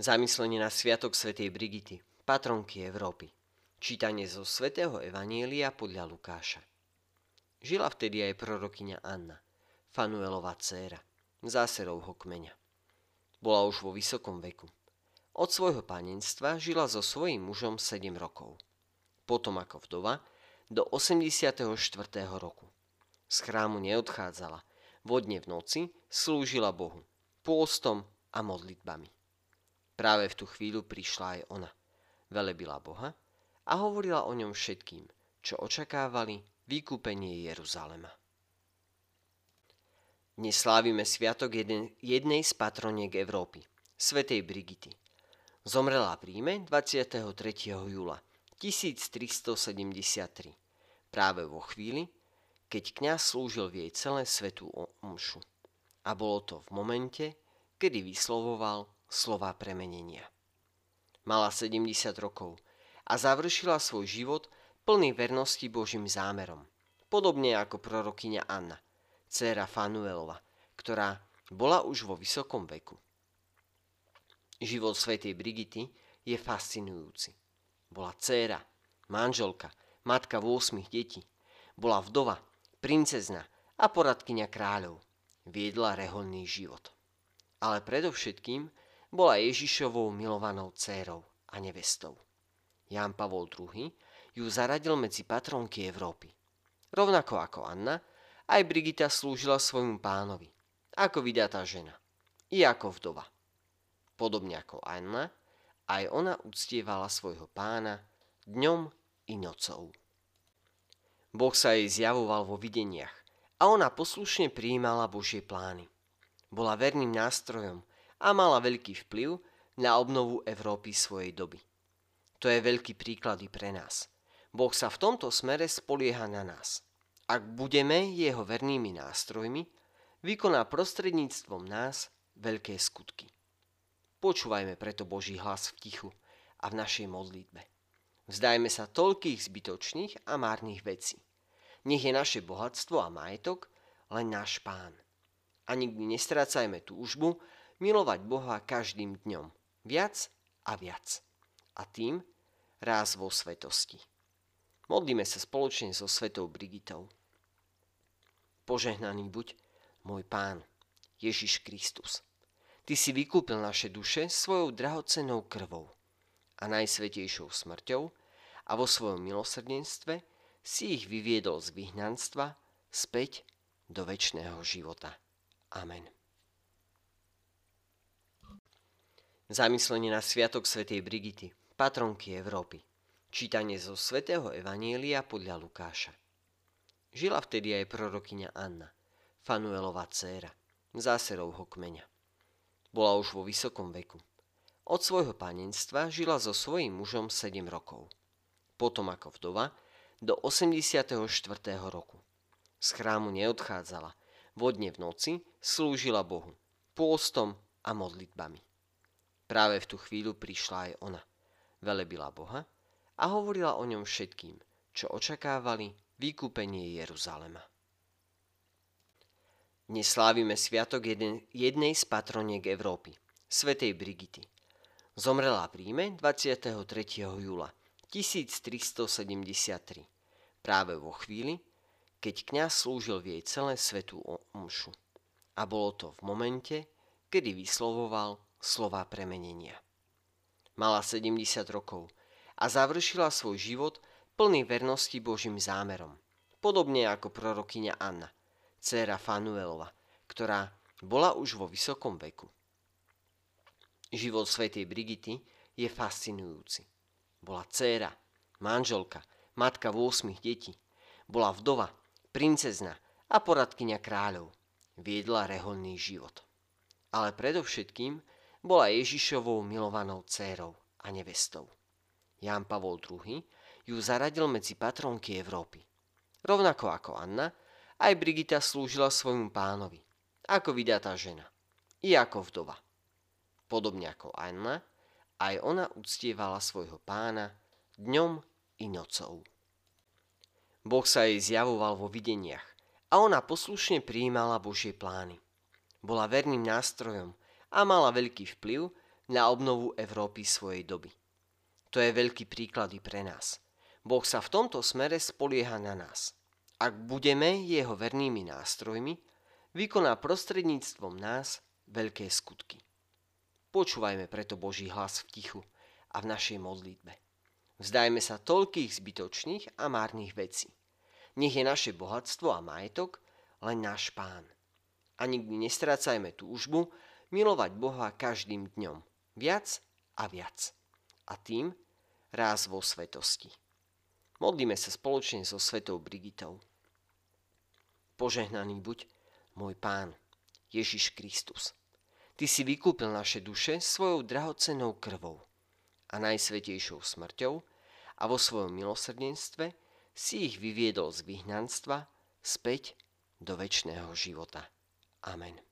Zamyslenie na Sviatok svätej Brigity, patronky Európy. Čítanie zo svätého Evanielia podľa Lukáša. Žila vtedy aj prorokyňa Anna, Fanuelová dcéra, záserovho kmeňa. Bola už vo vysokom veku. Od svojho panenstva žila so svojím mužom 7 rokov. Potom ako vdova do 84. roku. Z chrámu neodchádzala, vodne v noci slúžila Bohu, pôstom a modlitbami. Práve v tú chvíľu prišla aj ona. Velebila Boha a hovorila o ňom všetkým, čo očakávali vykúpenie Jeruzalema. Dnes slávime sviatok jeden, jednej z patroniek Európy, svätej Brigity. Zomrela v Ríme 23. júla 1373, práve vo chvíli, keď kňaz slúžil v jej celé svetú omšu. A bolo to v momente, kedy vyslovoval slova premenenia. Mala 70 rokov a završila svoj život plný vernosti Božím zámerom, podobne ako prorokyňa Anna, dcéra Fanuelova, ktorá bola už vo vysokom veku. Život svätej Brigity je fascinujúci. Bola dcéra, manželka, matka 8 detí. Bola vdova, princezna a poradkyňa kráľov. Viedla reholný život. Ale predovšetkým bola Ježišovou milovanou dcérou a nevestou. Ján Pavol II ju zaradil medzi patronky Európy. Rovnako ako Anna, aj Brigita slúžila svojmu pánovi, ako vydatá žena, i ako vdova. Podobne ako Anna, aj ona uctievala svojho pána dňom i nocou. Boh sa jej zjavoval vo videniach a ona poslušne prijímala Božie plány. Bola verným nástrojom, a mala veľký vplyv na obnovu Európy svojej doby. To je veľký príklad i pre nás. Boh sa v tomto smere spolieha na nás. Ak budeme jeho vernými nástrojmi, vykoná prostredníctvom nás veľké skutky. Počúvajme preto Boží hlas v tichu a v našej modlitbe. Vzdajme sa toľkých zbytočných a márnych vecí. Nech je naše bohatstvo a majetok len náš pán. A nikdy nestrácajme túžbu milovať Boha každým dňom. Viac a viac. A tým ráz vo svetosti. Modlíme sa spoločne so svetou Brigitou. Požehnaný buď môj Pán, Ježiš Kristus. Ty si vykúpil naše duše svojou drahocenou krvou a najsvetejšou smrťou a vo svojom milosrdenstve si ich vyviedol z vyhnanstva späť do väčšného života. Amen. Zamyslenie na Sviatok svätej Brigity, patronky Európy. Čítanie zo svätého Evanielia podľa Lukáša. Žila vtedy aj prorokyňa Anna, Fanuelová dcéra, záserovho kmeňa. Bola už vo vysokom veku. Od svojho panenstva žila so svojím mužom 7 rokov. Potom ako vdova do 84. roku. Z chrámu neodchádzala, vodne v noci slúžila Bohu, pôstom a modlitbami. Práve v tú chvíľu prišla aj ona. Velebila Boha a hovorila o ňom všetkým, čo očakávali vykúpenie Jeruzalema. Dnes slávime sviatok jeden, jednej z patroniek Európy, svätej Brigity. Zomrela v Ríme 23. júla 1373, práve vo chvíli, keď kňaz slúžil v jej celé svetú omšu. A bolo to v momente, kedy vyslovoval slova premenenia. Mala 70 rokov a završila svoj život plný vernosti Božím zámerom, podobne ako prorokyňa Anna, dcéra Fanuelova, ktorá bola už vo vysokom veku. Život svätej Brigity je fascinujúci. Bola dcéra, manželka, matka 8 detí. Bola vdova, princezna a poradkyňa kráľov. Viedla reholný život. Ale predovšetkým bola Ježišovou milovanou dcérou a nevestou. Ján Pavol II ju zaradil medzi patronky Európy. Rovnako ako Anna, aj Brigita slúžila svojmu pánovi, ako vydatá žena, i ako vdova. Podobne ako Anna, aj ona uctievala svojho pána dňom i nocou. Boh sa jej zjavoval vo videniach a ona poslušne prijímala Božie plány. Bola verným nástrojom a mala veľký vplyv na obnovu Európy svojej doby. To je veľký príklad i pre nás. Boh sa v tomto smere spolieha na nás. Ak budeme jeho vernými nástrojmi, vykoná prostredníctvom nás veľké skutky. Počúvajme preto Boží hlas v tichu a v našej modlitbe. Vzdajme sa toľkých zbytočných a márnych vecí. Nech je naše bohatstvo a majetok len náš pán. A nikdy nestrácajme túžbu milovať Boha každým dňom. Viac a viac. A tým ráz vo svetosti. Modlíme sa spoločne so svetou Brigitou. Požehnaný buď môj pán, Ježiš Kristus. Ty si vykúpil naše duše svojou drahocenou krvou a najsvetejšou smrťou a vo svojom milosrdenstve si ich vyviedol z vyhnanstva späť do väčšného života. Amen.